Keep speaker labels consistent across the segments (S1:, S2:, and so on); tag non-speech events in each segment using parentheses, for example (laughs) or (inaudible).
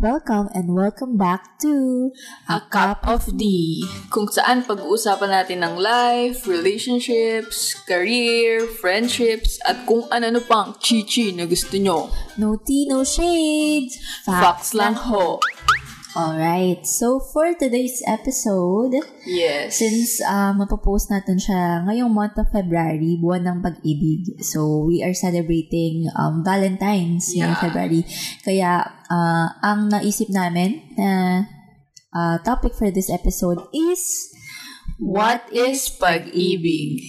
S1: Welcome and welcome back to
S2: A Cup of Tea, kung saan pag-uusapan natin ng life, relationships, career, friendships, at kung ano-ano pang chichi na gusto nyo.
S1: No Tea, No Shades.
S2: Facts lang ho.
S1: Alright, so for today's episode,
S2: Yes.
S1: since uh, mapopost natin siya ngayong month of February, buwan ng pag-ibig. So, we are celebrating um, Valentine's ngayong
S2: Yeah.
S1: February. Kaya, uh, ang naisip namin na uh, topic for this episode is
S2: What is pag-ibig?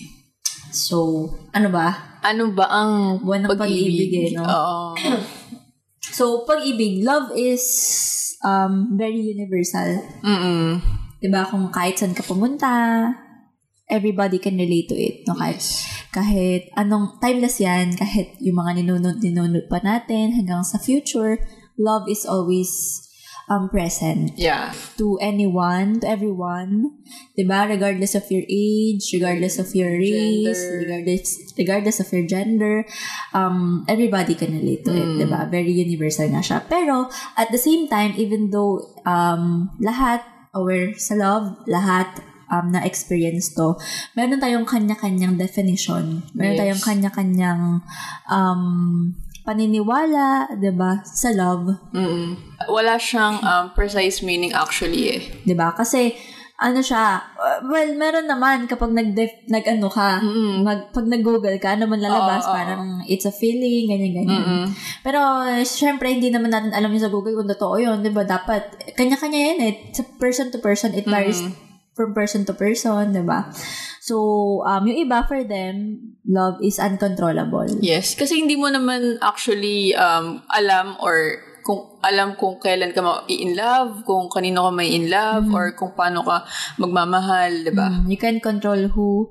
S1: So, ano ba?
S2: Ano ba ang
S1: Buwan ng pag-ibig eh, no?
S2: Oo. (coughs)
S1: So, pag-ibig, love is um, very universal.
S2: Mm-mm.
S1: 'Di ba Kung kahit saan ka pumunta, everybody can relate to it. No? Kahit, kahit anong, timeless yan, kahit yung mga ninunod, ninunod pa natin hanggang sa future, love is always um, present
S2: Yeah.
S1: to anyone, to everyone, 'di ba? Regardless of your age, regardless of your race,
S2: Gender.
S1: regardless regardless of your gender, um everybody can relate to it, 'di ba? Very universal nga siya. Pero at the same time, even though um lahat aware sa love, lahat um, na experience to, meron tayong kanya-kanyang definition. Meron
S2: Yes.
S1: tayong kanya-kanyang um, paniniwala, 'di ba, sa love.
S2: Mm-mm. Wala siyang um, precise meaning actually eh.
S1: 'di ba? Kasi ano siya, well, meron naman kapag nag nag ano ka,
S2: Mm-mm.
S1: mag, pag nag-google ka, ano man lalabas,
S2: Oo, oo.
S1: parang it's a feeling, ganyan, ganyan.
S2: Mm-mm.
S1: Pero, syempre, hindi naman natin alam yung sa Google kung totoo yun, di ba? Dapat, kanya-kanya yan eh. Sa person to person, it varies from person to person, di ba? So, um, yung iba for them, love is uncontrollable.
S2: Yes, kasi hindi mo naman actually um, alam or kung alam kung kailan ka ma-in love, kung kanino ka may in love, or kung paano ka magmamahal, di ba?
S1: Mm, you can control who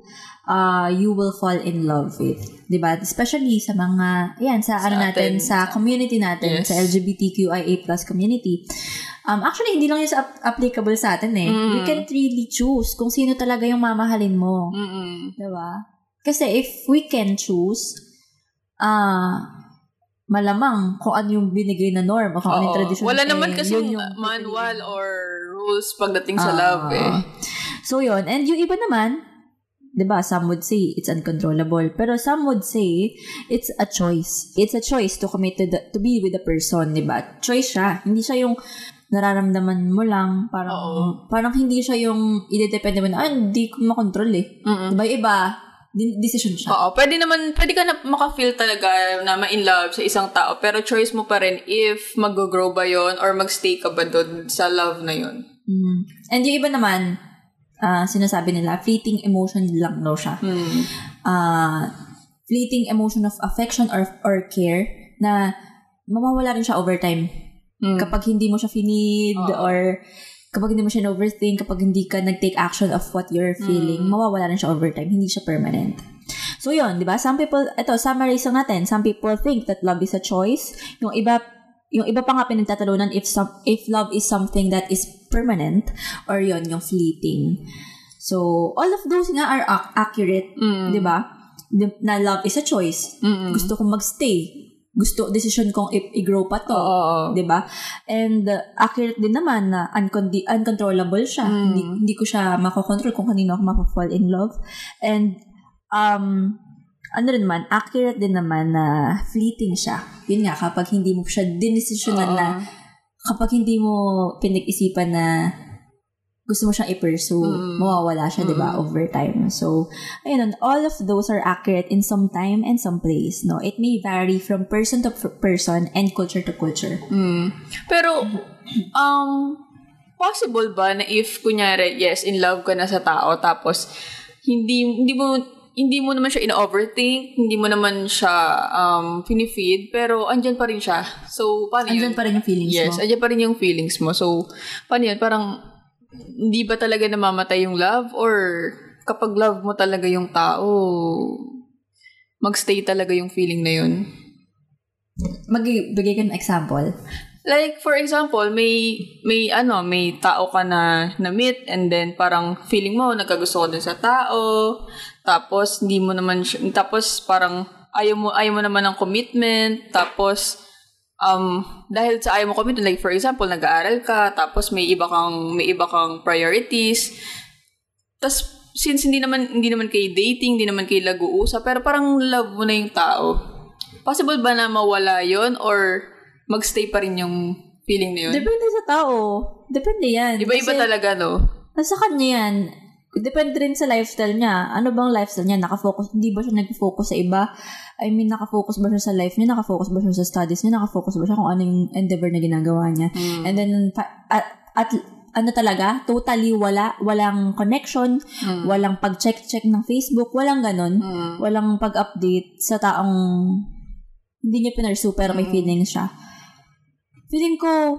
S1: uh, you will fall in love with. ba? Especially sa mga, yan, sa, ano natin,
S2: atin,
S1: sa community natin,
S2: Yes.
S1: sa LGBTQIA plus community. Um, actually, hindi lang yun sa ap- applicable sa atin eh. You can't really choose kung sino talaga yung mamahalin mo.
S2: Mm-mm.
S1: 'di ba? Kasi if we can choose, ah, malamang kung ano yung binigay na norm o kung ano yung
S2: Oo.
S1: tradition.
S2: Wala
S1: eh,
S2: naman kasi
S1: yun yung
S2: manual or rules pagdating sa love eh.
S1: So, yun. And yung iba naman, 'di ba some would say it's uncontrollable. Pero some would say it's a choice. It's a choice to commit to, the, to be with the person, 'di ba? Choice siya. Hindi siya yung nararamdaman mo lang. Parang,
S2: Oo.
S1: parang hindi siya yung idedepende mo na, ah, hindi ko makontrol eh.
S2: Mm-mm.
S1: 'Di ba? Yung Iba, decision siya.
S2: Oo, pwede naman, pwede ka na maka-feel talaga na ma-in love sa isang tao, pero choice mo pa rin if mag-grow ba yon or mag-stay ka ba doon sa love na yon.
S1: Mm. And yung iba naman, ah, sinasabi nila, fleeting emotion lang daw siya.
S2: Hmm.
S1: ah fleeting emotion of affection or or care na mawawala rin siya over time.
S2: Mm.
S1: Kapag hindi mo siya finid
S2: Oo.
S1: or kapag hindi mo siya overthink, kapag hindi ka nag-take action of what you're feeling, mawawala rin siya over time. Hindi siya permanent. So yun, di ba? Some people, ito, summarize lang natin. Some people think that love is a choice. Yung iba, yung iba pa nga pinagtatalunan if some, if love is something that is permanent or yun, yung fleeting. So, all of those nga are ac- accurate,
S2: Mm.
S1: di ba? Na love is a choice.
S2: Mm-mm.
S1: Gusto kong magstay. Gusto, decision kong i- i-grow pa to. Di ba? And uh, accurate din naman na uncondi- uncontrollable siya.
S2: Mm.
S1: Hindi, hindi ko siya makokontrol kung kanino ako mapafall in love. And, um, ano rin naman, accurate din naman na fleeting siya. Yun nga, kapag hindi mo siya dinesisyonan na, kapag hindi mo pinag-isipan na gusto mo siyang i-pursue,
S2: Mm.
S1: mawawala siya, di ba, over time. So, ayun, all of those are accurate in some time and some place, no? It may vary from person to per- person and culture to culture.
S2: Mm. Pero, um, possible ba na if, kunyari, yes, in love ka na sa tao, tapos, hindi, hindi mo, hindi mo naman siya ina-overthink, hindi mo naman siya um, pinifeed, pero andyan pa rin siya. So, paano yun?
S1: Andyan pa rin yung feelings
S2: Yes,
S1: mo.
S2: andyan pa rin yung feelings mo. So, paano yun? Parang, hindi ba talaga namamatay yung love? Or, kapag love mo talaga yung tao, magstay talaga yung feeling na yun?
S1: Magbigay ka ng example.
S2: Like, for example, may, may ano, may tao ka na na-meet and then parang feeling mo, nagkagusto ko dun sa tao, tapos hindi mo naman, siya- tapos parang ayaw mo, ayaw mo naman ng commitment, tapos um, dahil sa ayaw mo committed, like for example, nag-aaral ka, tapos may iba kang, may iba kang priorities, tapos since hindi naman, hindi naman kayo dating, hindi naman kayo nag-uusap, pero parang love mo na yung tao, possible ba na mawala yon or magstay pa rin yung feeling na yun?
S1: Depende sa tao. Depende yan.
S2: Iba-iba talaga, no?
S1: Nasa kanya yan. Depende rin sa lifestyle niya. Ano bang lifestyle niya? Nakafocus, hindi ba siya nag-focus sa iba? I mean, nakafocus ba siya sa life niya? Nakafocus ba siya sa studies niya? Nakafocus ba siya kung ano yung endeavor na ginagawa niya?
S2: Mm.
S1: And then, at, at ano talaga, totally wala, walang connection,
S2: Mm.
S1: walang pag-check-check ng Facebook, walang ganon,
S2: Mm.
S1: walang pag-update sa taong hindi niya pinarsu pero may
S2: Mm.
S1: feelings siya. Feeling ko,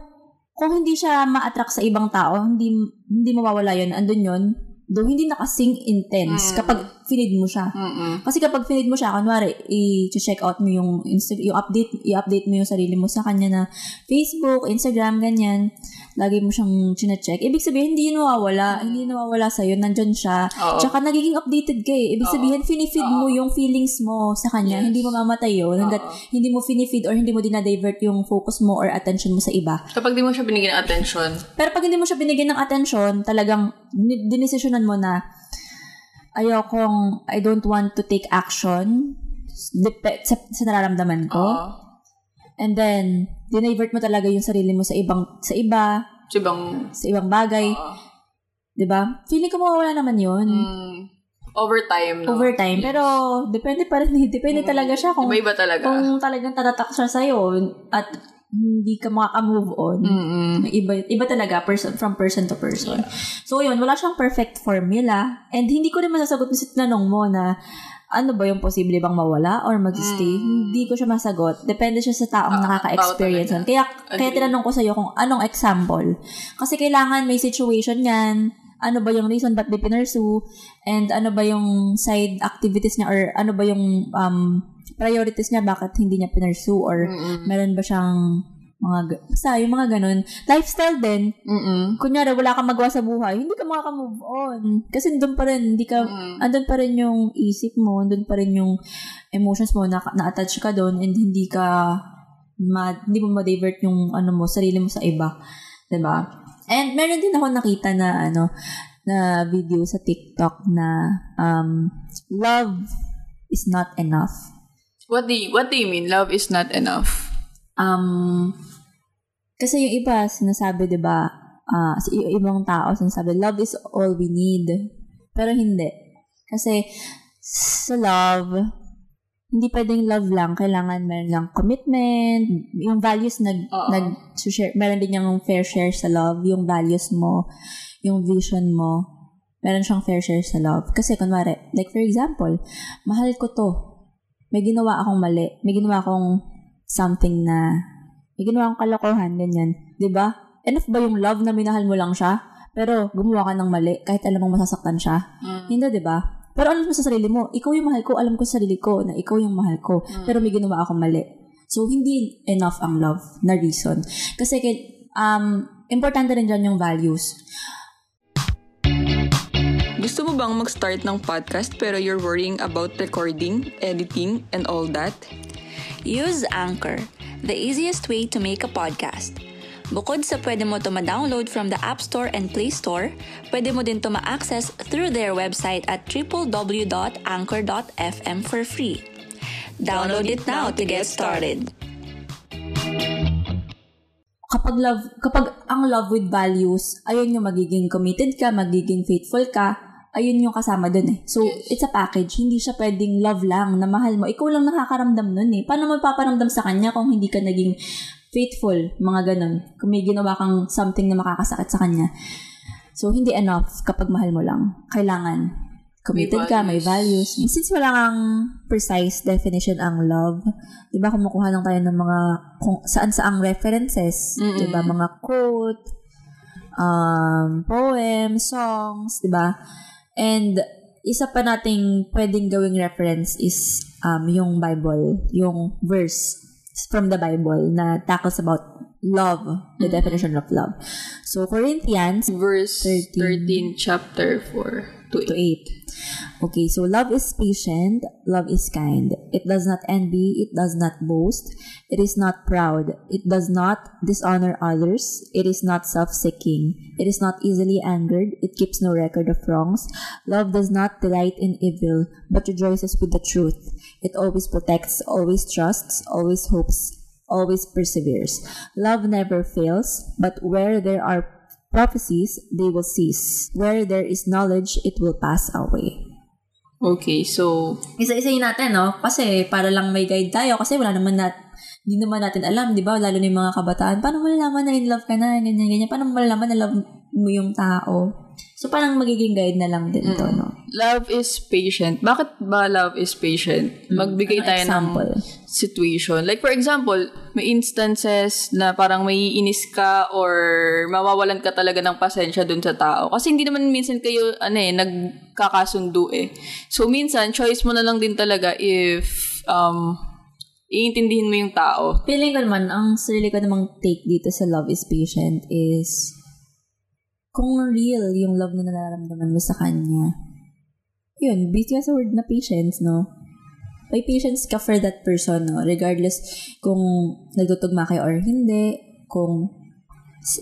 S1: kung hindi siya ma-attract sa ibang tao, hindi hindi mawawala yun, andun yun, though hindi nakasing intense
S2: Mm.
S1: kapag finid mo siya.
S2: Mm-mm.
S1: Kasi kapag finid mo siya, kunwari, i-check out mo yung, Insta- yung update, i-update mo yung sarili mo sa kanya na Facebook, Instagram, ganyan. Lagi mo siyang chinecheck. Ibig sabihin, hindi yun nawawala. Hindi yun nawawala sa'yo. Nandyan siya.
S2: Oo.
S1: Tsaka nagiging updated ka eh. Ibig
S2: Oo.
S1: sabihin, finifeed mo yung feelings mo sa kanya.
S2: Yes.
S1: Hindi mo mamatay yun. Hanggat
S2: Oo.
S1: hindi mo finifeed or hindi mo dinadivert yung focus mo or attention mo sa iba.
S2: Kapag di mo siya binigyan ng attention,
S1: Pero pag hindi mo siya binigyan ng attention, talagang dinesisyonan mo na ayokong, I don't want to take action dep- sa, sa nararamdaman ko.
S2: oo.
S1: And then, dinivert mo talaga yung sarili mo sa ibang, sa iba,
S2: sa ibang,
S1: sa ibang bagay.
S2: oo.
S1: 'di ba? Feeling ko mawawala naman yun.
S2: Mm, overtime, no?
S1: Overtime. Pero, depende pa rin. (laughs) Depende talaga siya kung,
S2: Iba-iba talaga.
S1: kung talagang tatatak siya sa'yo at hindi ka makaka-move on.
S2: Mm-mm.
S1: Iba, iba talaga, person, from person to person. So, yun, wala siyang perfect formula. And hindi ko rin masasagot sa tinanong mo na ano ba yung posible bang mawala or mag-stay? Hindi ko siya masagot. Depende siya sa taong
S2: Ah,
S1: nakaka-experience nun. Kaya, kaya
S2: Agree.
S1: tinanong ko sa'yo kung anong example. Kasi kailangan may situation yan. Ano ba yung reason ba't di pinursu? And ano ba yung side activities niya or ano ba yung um, priorities niya bakit hindi niya pinursu or
S2: Mm-mm.
S1: meron ba siyang mga, ga- basta yung mga ganun. Lifestyle din,
S2: Mm-mm.
S1: kunyari wala kang magawa sa buhay, hindi ka makaka-move on. Kasi doon pa rin, hindi ka,
S2: Mm.
S1: andun pa rin yung isip mo, andun pa rin yung emotions mo, na, na-attach ka doon, and hindi ka, ma, hindi mo ma-divert yung, ano mo, sarili mo sa iba. ba And meron din ako nakita na, ano, na video sa TikTok na, um, love is not enough.
S2: What do you, what do you mean? Love is not enough.
S1: Um, kasi yung iba, sinasabi, di ba, ah, sa i- ibang tao, sinasabi, love is all we need. Pero hindi. Kasi, sa love, hindi pwedeng love lang. Kailangan meron lang commitment, yung values nag,
S2: Oo.
S1: nag share, meron din yung fair share sa love, yung values mo, yung vision mo, meron siyang fair share sa love. Kasi, kunwari, like for example, mahal ko to. May ginawa akong mali. May ginawa akong something na may ginawa akong kalokohan, ganyan. 'Di ba? Enough ba yung love na minahal mo lang siya? Pero gumawa ka ng mali kahit alam mong masasaktan siya?
S2: Mm.
S1: Hindi, 'di ba? Pero alam mo sa sarili mo, ikaw yung mahal ko, alam ko sa sarili ko na ikaw yung mahal ko. Pero may ginawa akong mali. So, hindi enough ang love na reason. Kasi, um, importante rin dyan yung values.
S2: Gusto mo bang mag-start ng podcast pero you're worrying about recording, editing, and all that?
S3: Use Anchor, the easiest way to make a podcast. Bukod sa pwede mo ito ma-download from the App Store and Play Store, pwede mo din ito ma-access through their website at www.anchor.fm for free. Download it now to get started.
S1: kapag love, kapag ang love with values, ayun yung magiging committed ka, magiging faithful ka, ayun yung kasama dun eh. So, it's a package. Hindi siya pwedeng love lang na mahal mo. Ikaw lang nakakaramdam nun eh. Paano mo paparamdam sa kanya kung hindi ka naging faithful, mga ganun. Kung may ginawa kang something na makakasakit sa kanya. So, hindi enough kapag mahal mo lang. Kailangan committed ka, may values. Since wala kang precise definition ang love, di ba kumukuha lang tayo ng mga kung saan saang references, di ba mga quote, um, poems, songs, di ba? And isa pa nating pwedeng gawing reference is um, yung Bible, yung verse from the Bible na tackles about love, the definition of love. So, Corinthians
S2: Verse
S1: 13.
S2: 13, chapter 4. to
S1: to 8. Okay, so love is patient, love is kind. It does not envy, it does not boast, it is not proud, it does not dishonor others, it is not self-seeking, it is not easily angered, it keeps no record of wrongs. Love does not delight in evil, but rejoices with the truth. It always protects, always trusts, always hopes, always perseveres. Love never fails, but where there are prophecies, they will cease. Where there is knowledge, it will pass away.
S2: Okay, so,
S1: Isa-isayin natin, no? Kasi para lang may guide tayo. Kasi wala naman nat hindi naman natin alam, di ba? Lalo na yung mga kabataan. Paano malalaman na in love ka na? Ganyan, ganyan. Paano malalaman na love mo yung tao? So, parang magiging guide na lang din to, no?
S2: love is patient. Bakit ba love is patient? Magbigay
S1: Ano
S2: tayo
S1: example?
S2: ng situation. Like, for example, may instances na parang may inis ka or mawawalan ka talaga ng pasensya dun sa tao. Kasi hindi naman minsan kayo, ano eh, nagkakasundo eh. So, minsan, choice mo na lang din talaga if, um, iintindihin mo yung tao.
S1: Feeling ko naman, ang sarili ko namang take dito sa love is patient is kung real yung love na nararamdaman mo sa kanya, yun, based sa word na patience, no? May patience ka for that person, no? Regardless kung nagtutugma kayo or hindi, kung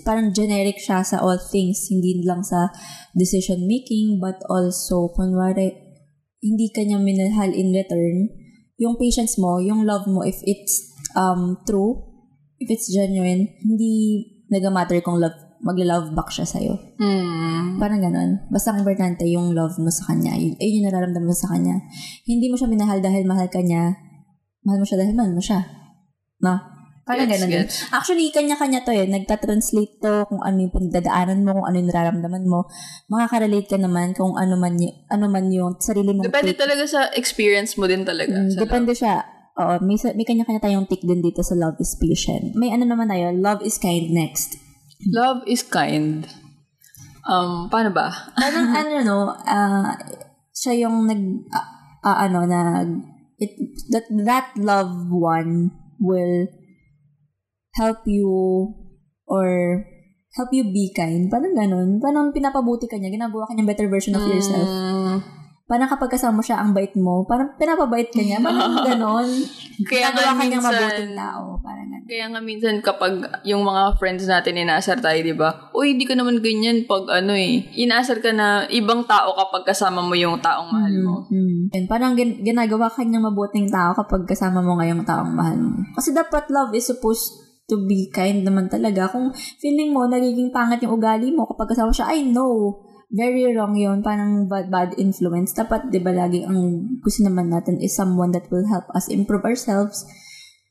S1: parang generic siya sa all things, hindi lang sa decision making, but also, kunwari, hindi ka niya minahal in return, yung patience mo, yung love mo, if it's um true, if it's genuine, hindi nag-matter kung love, mag-love back siya sa'yo.
S2: Hmm.
S1: Parang ganun. Basta ang importante yung love mo sa kanya. Yun, ayun yung nararamdaman mo sa kanya. Hindi mo siya minahal dahil mahal ka niya. Mahal mo siya dahil mahal mo siya. No? Parang
S2: Gets,
S1: ganun din.
S2: gets.
S1: Actually, kanya-kanya to eh. Nagta-translate to kung ano yung pinagdadaanan mo, kung ano yung nararamdaman mo. Makaka-relate ka naman kung ano man, y- ano man yung sarili mong
S2: Depende
S1: take.
S2: talaga sa experience mo din talaga.
S1: Mm, depende siya. Oo, may, may kanya-kanya tayong take din dito sa love is patient. May ano naman tayo, love is kind next.
S2: Love is kind. Um, paano ba?
S1: Parang (laughs) ano no, ah, siya yung nag ah, ah, ano nag it that that loved one will help you or help you be kind. Parang ganun. Parang pinapabuti ka niya. Ginagawa ka niyang better version of yourself.
S2: Mm,
S1: Parang kapag kasama mo siya, ang bait mo. Parang pinapabait ka niya. Parang (laughs) ganun.
S2: Kaya
S1: Ginagawa
S2: nga minsan-
S1: mabuting tao. Parang ganun.
S2: Kaya nga minsan kapag yung mga friends natin inaasar tayo, di ba? Uy, hindi ka naman ganyan pag ano eh. Inaasar ka na ibang tao kapag kasama mo yung taong mahal mo.
S1: Mm. Yun, parang gin- ginagawa ka niyang mabuting tao kapag kasama mo ngayong taong mahal mo. Kasi dapat love is supposed to be kind naman talaga. Kung feeling mo nagiging pangat yung ugali mo kapag kasama siya, I know, very wrong yun. Parang bad, bad influence. Dapat, di ba, lagi ang gusto naman natin is someone that will help us improve ourselves.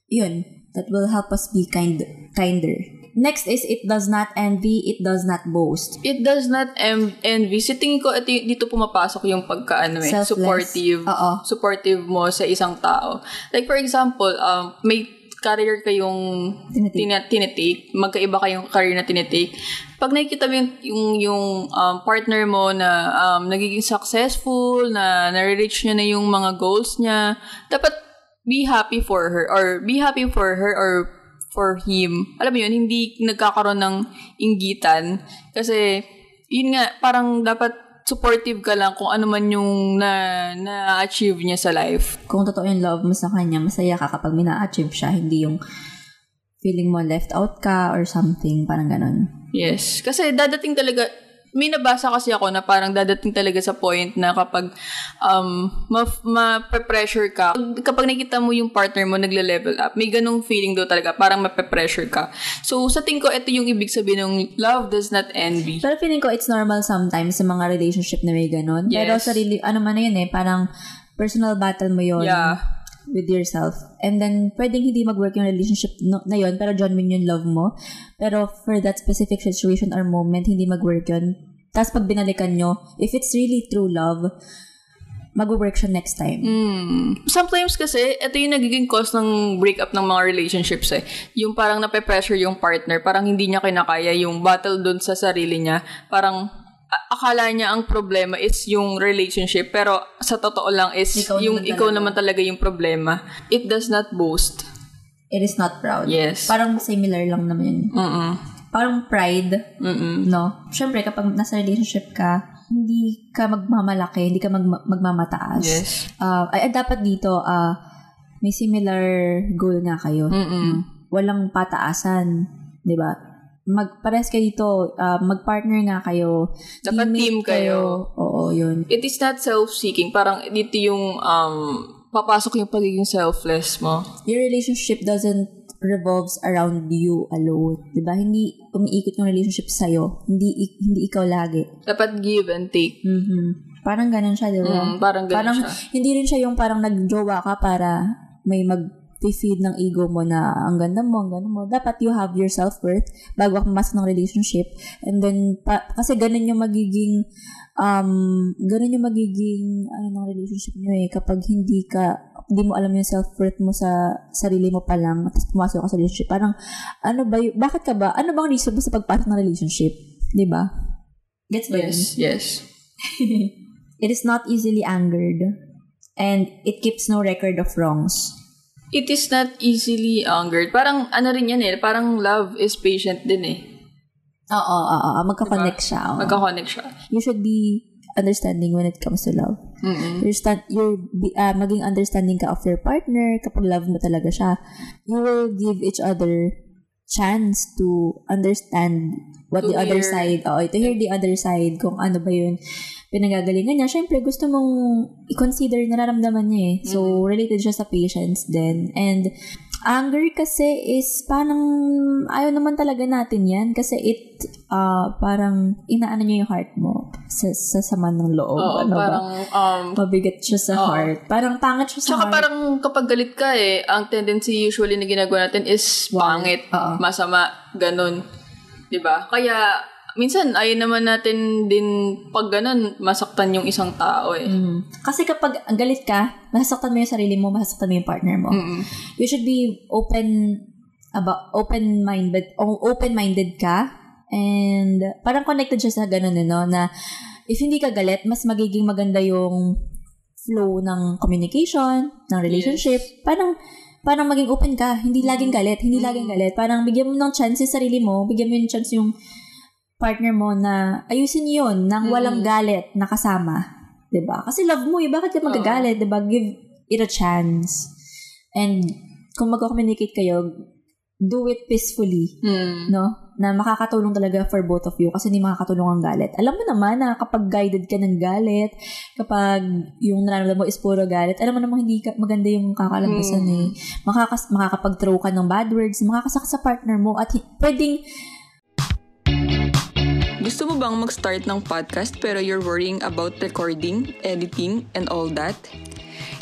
S1: Yun, that will help us be kind, kinder. Next is, it does not envy, it does not boast.
S2: It does not em- envy. Sa tingin ko, ito, dito pumapasok yung pagka, ano eh,
S1: Selfless.
S2: supportive.
S1: Oo.
S2: Supportive mo sa isang tao. Like, for example, um, may career kayong
S1: Tinitake.
S2: tina- tinitake, magkaiba kayong career na tinitake. Pag nakikita mo yung, yung, yung um, partner mo na um, nagiging successful, na nare-reach niya na yung mga goals niya, dapat be happy for her or be happy for her or for him. Alam mo yun, hindi nagkakaroon ng inggitan. Kasi, yun nga, parang dapat supportive ka lang kung ano man yung na, na-achieve niya sa life.
S1: kung totoo yung love mo sa kanya, masaya ka kapag mina-achieve siya, hindi yung feeling mo left out ka or something, parang ganun.
S2: Yes. Kasi dadating talaga, may nabasa kasi ako na parang dadating talaga sa point na kapag um, ma- ma-pressure ka, kapag nakita mo yung partner mo nagle-level up, may ganong feeling daw talaga, parang ma-pressure ka. So, sa tingin ko, ito yung ibig sabihin ng love does not envy.
S1: Pero feeling ko it's normal sometimes sa mga relationship na may. Pero
S2: Yes.
S1: sarili, ano man na yun eh, parang personal battle mo yun
S2: Yeah.
S1: With yourself. And then, pwedeng hindi mag-work yung relationship no, na yun, pero genuine yung love mo. Pero for that specific situation or moment, hindi mag-work yun. Tapos pag binalikan nyo, if it's really true love, mag-work siya next time.
S2: Mm. Sometimes kasi, ito yung nagiging cause ng breakup ng mga relationships eh. Yung parang nape-pressure yung partner, parang hindi niya kinakaya yung battle dun sa sarili niya. Parang akala niya ang problema is yung relationship, pero sa totoo lang is
S1: Ikaw
S2: yung
S1: naman
S2: ikaw
S1: talaga.
S2: naman talaga yung problema. It does not boast.
S1: It is not proud.
S2: Yes.
S1: Parang similar lang naman yun.
S2: Mm-mm.
S1: Parang pride,
S2: Mm-mm.
S1: no? Siyempre, kapag nasa relationship ka, hindi ka magmamalaki, hindi ka mag, magmamataas.
S2: Yes.
S1: Uh, ay, ay, dapat dito, uh, may similar goal nga kayo.
S2: Mm-mm.
S1: Walang pataasan, ba? Magpares kayo dito, uh, magpartner nga kayo.
S2: Dapat team kayo.
S1: Oo, yun.
S2: It is not self-seeking. Parang dito yung um, papasok yung pagiging selfless mo.
S1: Your relationship doesn't revolves around you alone. Ba? Hindi umiikot yung relationship sa'yo. Hindi, hindi ikaw lagi.
S2: Dapat give and take.
S1: Mhm. Parang ganun siya, di ba?
S2: Mm, parang ganun
S1: parang,
S2: siya.
S1: hindi rin siya yung parang nagjowa ka para may mag feed ng ego mo na ang ganda mo, ang ganda mo. Dapat you have your self-worth bago ka pumasok ng relationship. And then, pa, kasi ganun yung magiging, um, ganun yung magiging, ano ng relationship nyo eh, kapag hindi ka, hindi mo alam yung self-worth mo sa sarili mo pa lang, tapos pumasok ka sa relationship. Parang, ano ba y- bakit ka ba, ano bang reason mo sa pagpasok ng relationship? Di ba? Gets ba yun?
S2: Yes, yes. (laughs)
S1: It is not easily angered. And it keeps no record of wrongs.
S2: It is not easily angered. Parang ano rin yan eh. Parang love is patient din eh.
S1: Oo, oo, oo. Magka-connect siya. oo.
S2: Magka-connect siya.
S1: you should be understanding when it comes to love.
S2: Mm-mm.
S1: You're, stand, you're be- ah, maging understanding ka of your partner kapag love mo talaga siya. You will give each other chance to understand what
S2: To
S1: the other
S2: hear.
S1: side, oh, to hear the other side, kung ano ba yun pinagagalingan niya. Siyempre, gusto mong i-consider nararamdaman niya eh. So, related siya sa patience din. And, anger kasi is parang ayaw naman talaga natin yan kasi it ah, parang inaano niya yung heart mo sa, sa sama ng loob.
S2: Oo,
S1: ano ba?
S2: parang um,
S1: Mabigat siya sa
S2: Oo.
S1: heart. Parang pangit siya sa
S2: Tsaka
S1: heart.
S2: parang kapag galit ka eh, ang tendency usually na ginagawa natin is pangit,
S1: Oo.
S2: masama, ganun. 'Di ba? Kaya minsan ayaw naman natin din pag ganun masaktan yung isang tao eh.
S1: Mm. Kasi kapag ang galit ka, masasaktan mo yung sarili mo, masasaktan mo yung partner mo.
S2: Mm-mm.
S1: You should be open about open-minded open-minded ka and parang connected siya sa ganun eh, no na if hindi ka galit mas magiging maganda yung flow ng communication ng relationship parang parang maging open ka hindi laging galit hindi laging galit. Parang bigyan mo ng chance yung sarili mo bigyan mo yung chance yung partner mo na ayusin yun nang walang galit na kasama 'di ba? Kasi love mo eh bakit ka magagalit 'di ba? Give it a chance. And kung mag-communicate kayo, do it peacefully,
S2: Mm.
S1: no? Na makakatulong talaga for both of you kasi hindi makakatulong ang galit. Alam mo naman na kapag guided ka ng galit, kapag yung nararamdaman mo is puro galit, alam mo namang hindi ka, maganda yung kakalabasan eh. Makakas, makakapag-throw ka ng bad words, makakasakit sa partner mo at pwedeng
S2: Gusto mo bang mag-start ng podcast pero you're worrying about recording, editing, and all that?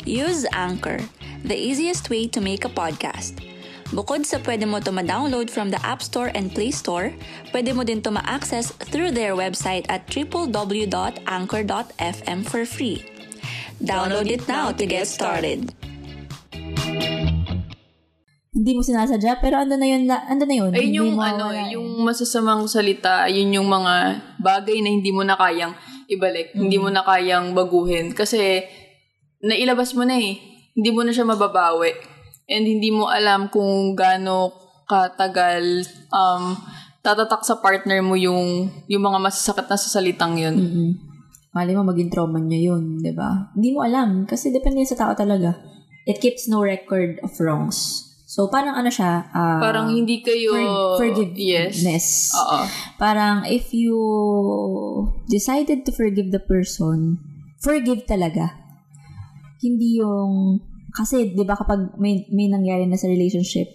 S3: Use Anchor, the easiest way to make a podcast. Bukod sa pwede mo ito ma-download from the App Store and Play Store, pwede mo din ito ma-access through their website at www.anchor.fm for free. Download it now to get started.
S1: hindi mo sinasadya, pero ando na yun, ando na yun.
S2: Ayun yung ano,
S1: eh.
S2: yung masasamang salita, yun yung mga bagay na hindi mo na kayang ibalik, hindi mo na kayang baguhin kasi nailabas mo na eh. Hindi mo na siya mababawi. And hindi mo alam kung gaano katagal um, tatatak sa partner mo yung yung mga masasakit na sasalitang yun.
S1: Mm-mm. Mali mo maging trauma niya yun, di ba? Hindi mo alam kasi depende sa tao talaga. It keeps no record of wrongs. So, parang ano siya, ah,
S2: Parang hindi kayo...
S1: for- forgiveness.
S2: Yes. Oo.
S1: Parang if you decided to forgive the person, forgive talaga. Hindi yung kasi 'di ba kapag may may nangyari na sa relationship,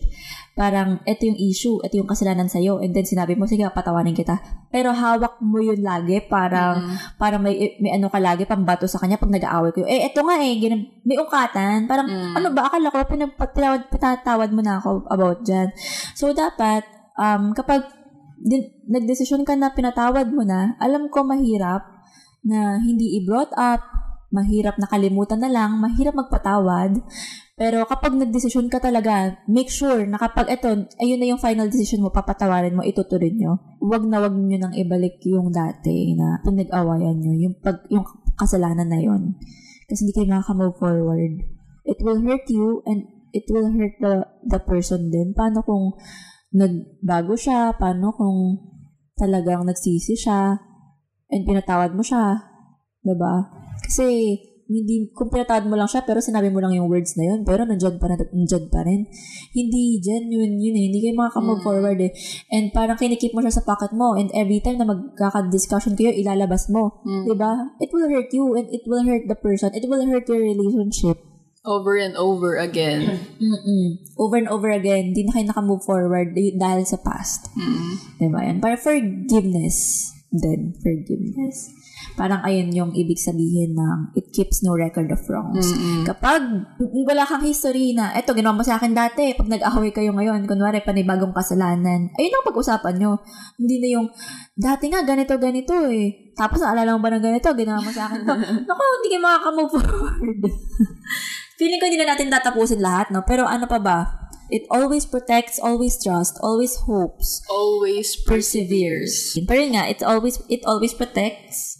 S1: parang ito yung issue, ito yung kasalanan sa and then sinabi mo sige patawanin kita. Pero hawak mo yun lagi parang parang may may ano ka lagi pambato sa kanya pag nag-aaway kayo. Eh eto nga eh, ganun, may ungkatan. Parang ano ba akala ko pinagpatawad patatawad mo na ako about diyan. So dapat um kapag din, nagdesisyon ka na pinatawad mo na, alam ko mahirap na hindi i-brought up, mahirap nakalimutan na lang, mahirap magpatawad. Pero kapag nagdesisyon ka talaga, make sure na kapag ito, ayun na yung final decision mo, papatawarin mo, itutuloy nyo. Huwag na huwag nyo nang ibalik yung dati na pinag-awayan nyo, yung, pag, yung kasalanan na yon Kasi hindi kayo makaka-move forward. It will hurt you and it will hurt the, the person din. Paano kung nagbago siya? Paano kung talagang nagsisi siya? and pinatawad mo siya. 'Di ba? Kasi, hindi, kung pinatawad mo lang siya, pero sinabi mo lang yung words na yun, pero nandiyan pa rin, nandiyan pa rin. Hindi, genuine yun eh. Hindi kayo makaka-move
S2: Mm.
S1: forward eh. And parang kinikip mo siya sa pocket mo, and every time na magkaka-discussion kayo, ilalabas mo.
S2: Mm.
S1: 'Di ba? It will hurt you, and it will hurt the person. It will hurt your relationship.
S2: Over and over again.
S1: Mm-mm. Over and over again, hindi na kayo naka-move forward dahil sa past.
S2: Mm.
S1: Diba yan? Para forgiveness. Then, forgiveness. Parang ayun yung ibig sabihin ng it keeps no record of wrongs.
S2: Mm-mm.
S1: Kapag wala kang history na, eto, ginawa mo sa akin dati, pag nag-away kayo ngayon, kunwari, panibagong kasalanan, ayun ang pag-usapan nyo. Hindi na yung, dati nga, ganito, ganito eh. Tapos, naalala mo ba ng ganito, ginawa mo sa akin to. (laughs) Naku, hindi kayo makaka-move forward. (laughs) Feeling ko hindi na natin tatapusin lahat, no? Pero ano pa ba? It always protects, always trusts, always hopes,
S2: Always perseveres.
S1: Pero nga, it always it always protects.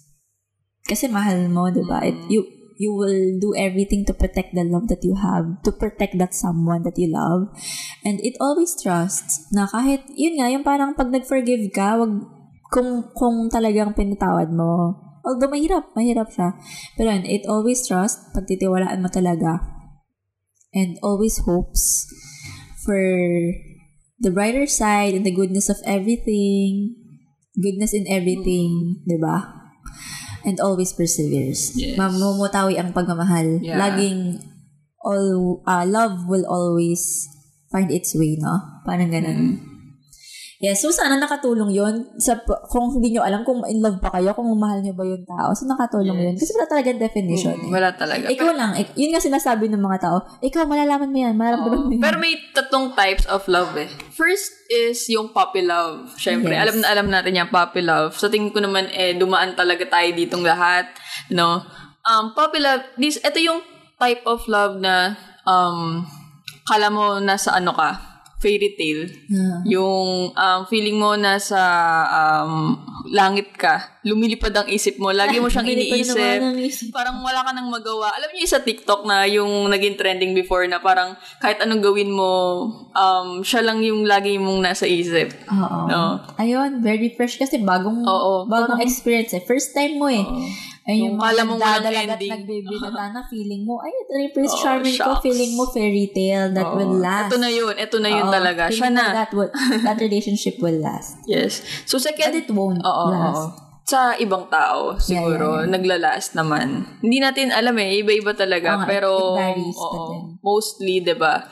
S1: Kasi mahal mo, 'di ba? It you you will do everything to protect the love that you have, to protect that someone that you love. And it always trusts na kahit yun nga, yung parang pag nag-forgive ka, wag kung kung talagang pinatawad mo. Although mahirap, mahirap siya. Pero yun, it always trusts, pagtitiwalaan mo talaga. And always hopes for the brighter side and the goodness of everything. Goodness in everything, di ba? And always perseveres.
S2: Yes.
S1: Mamumutawi ang pagmamahal.
S2: Yeah.
S1: Laging, all, ah, love will always find its way, no? Parang ganun. Yeah, so sana nakatulong yon sa kung hindi nyo alam kung in love pa kayo, kung mahal nyo ba yung tao. So nakatulong
S2: Yes.
S1: yun. Kasi wala talagang definition.
S2: Mm,
S1: eh.
S2: wala talaga.
S1: Ikaw lang, yun nga sinasabi ng mga tao, ikaw, malalaman mo yan, mararamdaman mo yan.
S2: Pero may tatlong types of love eh. First is yung puppy love. Siyempre,
S1: Yes.
S2: alam na alam natin yung puppy love. Sa tingin ko naman, eh, dumaan talaga tayo ditong lahat. No? Um, puppy love, this, ito yung type of love na, um, kala mo nasa ano ka, fairy tale.
S1: Ah.
S2: Yung um, feeling mo nasa um, langit ka. Lumilipad ang isip mo. Lagi mo siyang (laughs) iniisip.
S1: isip.
S2: Parang wala ka nang magawa. Alam niyo sa TikTok na yung naging trending before na parang kahit anong gawin mo, um, siya lang yung lagi mong nasa isip.
S1: Oo.
S2: No?
S1: Ayun, very fresh kasi bagong
S2: Oo,
S1: bagong
S2: parang-
S1: experience eh. First time mo eh. Ayun yung,
S2: Yung kala
S1: mga
S2: mo walang ending.
S1: nagbibinata na feeling mo, ay, ito na yung Prince (laughs)
S2: Oo,
S1: Charming ko,
S2: shucks.
S1: feeling mo fairy tale that
S2: Oo.
S1: will last.
S2: Ito na yun. Ito na yun
S1: Oo,
S2: talaga. Siya na.
S1: That, will, (laughs) that relationship will last.
S2: Yes. So
S1: But
S2: second,
S1: it won't
S2: Oo,
S1: last.
S2: oo. Sa ibang tao, siguro,
S1: yeah, yeah.
S2: naglalast naman. Hindi natin alam eh, iba-iba talaga.
S1: Nga,
S2: pero, oo, mostly, 'di ba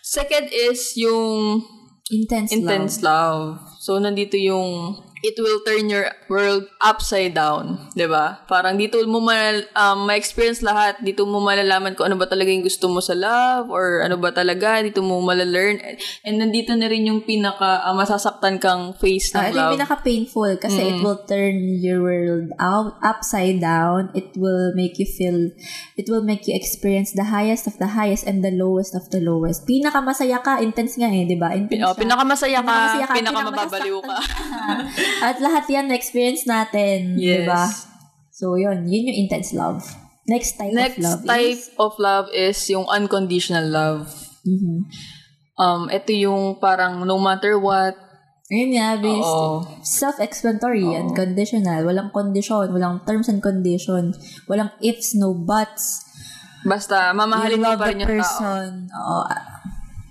S2: Second is yung
S1: Intense,
S2: intense
S1: love.
S2: love. So, nandito yung it will turn your world upside down. 'di ba Parang dito mo mal, um, ma-experience lahat. Dito mo malalaman kung ano ba talaga yung gusto mo sa love or ano ba talaga. Dito mo malalearn. And nandito na rin yung pinaka ah, masasaktan kang face ng
S1: Ah, ito
S2: love.
S1: yung pinaka-painful kasi it will turn your world out upside down. It will make you feel, it will make you experience the highest of the highest and the lowest of the lowest. Pinaka-masaya ka, intense nga eh, di ba? Intense
S2: Oh,
S1: siya.
S2: pinakamasaya ka,
S1: Pinakamasaya ka,
S2: pinakamababaliw ka.
S1: At lahat yan na-experience natin,
S2: Yes.
S1: ba? So, yun. Yun yung intense love. Next type
S2: Next
S1: of love
S2: type
S1: is...
S2: of love is yung unconditional love.
S1: Mhm.
S2: Um, ito yung parang no matter what,
S1: Ayun nga, based,
S2: Oo.
S1: self-explanatory, unconditional, walang condition, walang terms and conditions, walang ifs, no buts.
S2: basta mamahalin mo pa rin yung tao.
S1: person. Oo.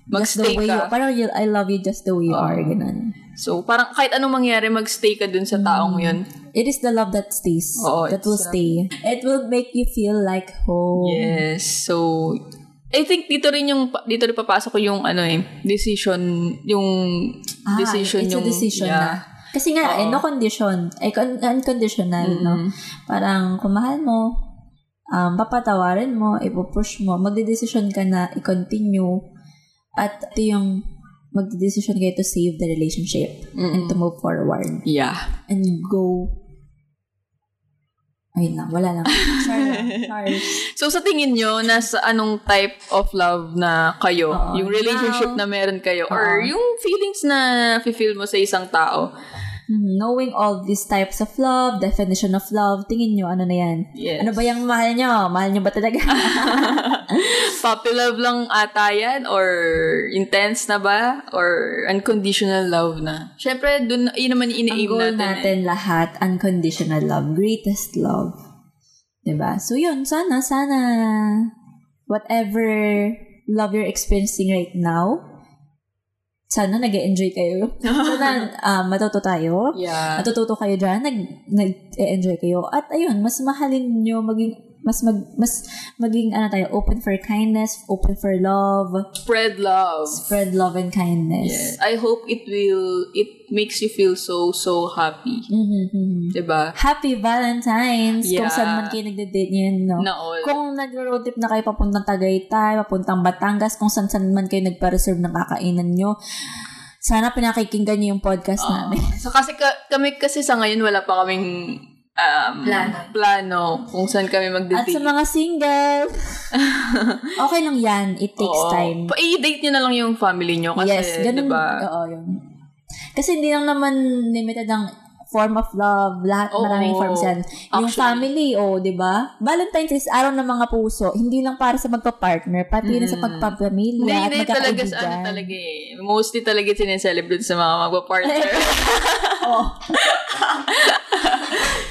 S1: just the
S2: Magstay
S1: way
S2: ka.
S1: you, parang you, I love you just the way you are, ganun.
S2: So, parang kahit anong mangyari, magstay ka dun sa taong yun.
S1: It is the love that stays.
S2: Oo,
S1: that will stay. It will make you feel like home.
S2: Yes. So, I think dito rin yung, dito rin papasok ko yung ano eh, decision, yung
S1: Ah,
S2: decision
S1: it's
S2: yung,
S1: a decision
S2: yeah.
S1: na. Kasi nga, eh, no condition. Eh, con- unconditional, no? Parang, kung mahal mo, um, papatawarin mo, ipupush mo, magdedesisyon ka na i-continue, at ito yung magdedesisyon kayo to save the relationship and to move forward
S2: Yeah.
S1: and go ayun lang, wala lang. (laughs) Lang, char.
S2: So, sa tingin nyo, nasa anong type of love na kayo?
S1: Oo.
S2: yung relationship
S1: Now-
S2: na meron kayo? Or yung feelings na feel mo sa isang tao?
S1: Mhm. Knowing all these types of love, definition of love, tingin nyo, ano na yan?
S2: Yes.
S1: Ano ba yung mahal nyo? Mahal nyo ba talaga? (laughs)
S2: Puppy love lang ata yan? Or intense na ba? Or unconditional love na? Siyempre, dun, yun naman yung
S1: Ang
S2: ina-aim
S1: goal
S2: natin.
S1: natin
S2: eh.
S1: lahat, unconditional love, greatest love. 'Di ba? So yun, sana, sana, whatever love you're experiencing right now, sana nag enjoy kayo. (laughs) sana um, matuto tayo.
S2: Yeah.
S1: Natututo kayo dyan, nag, nag-enjoy kayo. At ayun, mas mahalin nyo, maging, mas, mag, mas, maging, ano tayo, open for kindness, open for love,
S2: Spread love.
S1: spread love and kindness.
S2: Yes. I hope it will, it makes you feel so, so happy.
S1: Mhm, mhm.
S2: Diba?
S1: Happy Valentine's! Kung
S2: Yeah.
S1: saan man kayo nagde-date niyan, no?
S2: Na all.
S1: Kung nag-road trip na kayo papuntang Tagaytay, papuntang Batangas, kung saan saan man kayo nagpa-reserve ng kakainan nyo, sana pinakikinggan nyo yung podcast namin.
S2: So, kasi ka, kami kasi sa ngayon wala pa kaming um,
S1: Plano.
S2: plano kung saan kami
S1: At
S2: magde-date.
S1: sa mga single, (laughs) okay lang yan. It takes
S2: Oo.
S1: time.
S2: Pa- I-date nyo na lang yung family nyo kasi,
S1: yes, ganun.
S2: diba?
S1: Oo, yun. Kasi hindi lang naman limited ang form of love. Lahat,
S2: Oo.
S1: maraming forms yan. Yung
S2: Actually.
S1: family, oh, di ba? Valentine's is araw ng mga puso. Hindi lang para sa magpa-partner, pati na sa pagpapamilya
S2: Hindi,
S1: at
S2: hindi talaga sa ano talaga eh. Mostly talaga sineselebrate sa mga magpa-partner. (laughs)
S1: oh. (laughs)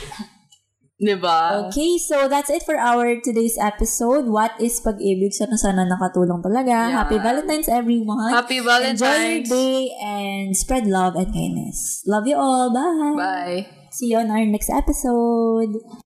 S2: diba?
S1: Okay, so that's it for our today's episode. What is pag-ibig? Sana sana nakatulong talaga.
S2: Yeah.
S1: Happy Valentine's everyone.
S2: Happy
S1: Enjoy your
S2: Valentine's.
S1: day and spread love and kindness. Love you all. Bye.
S2: Bye.
S1: See you on our next episode.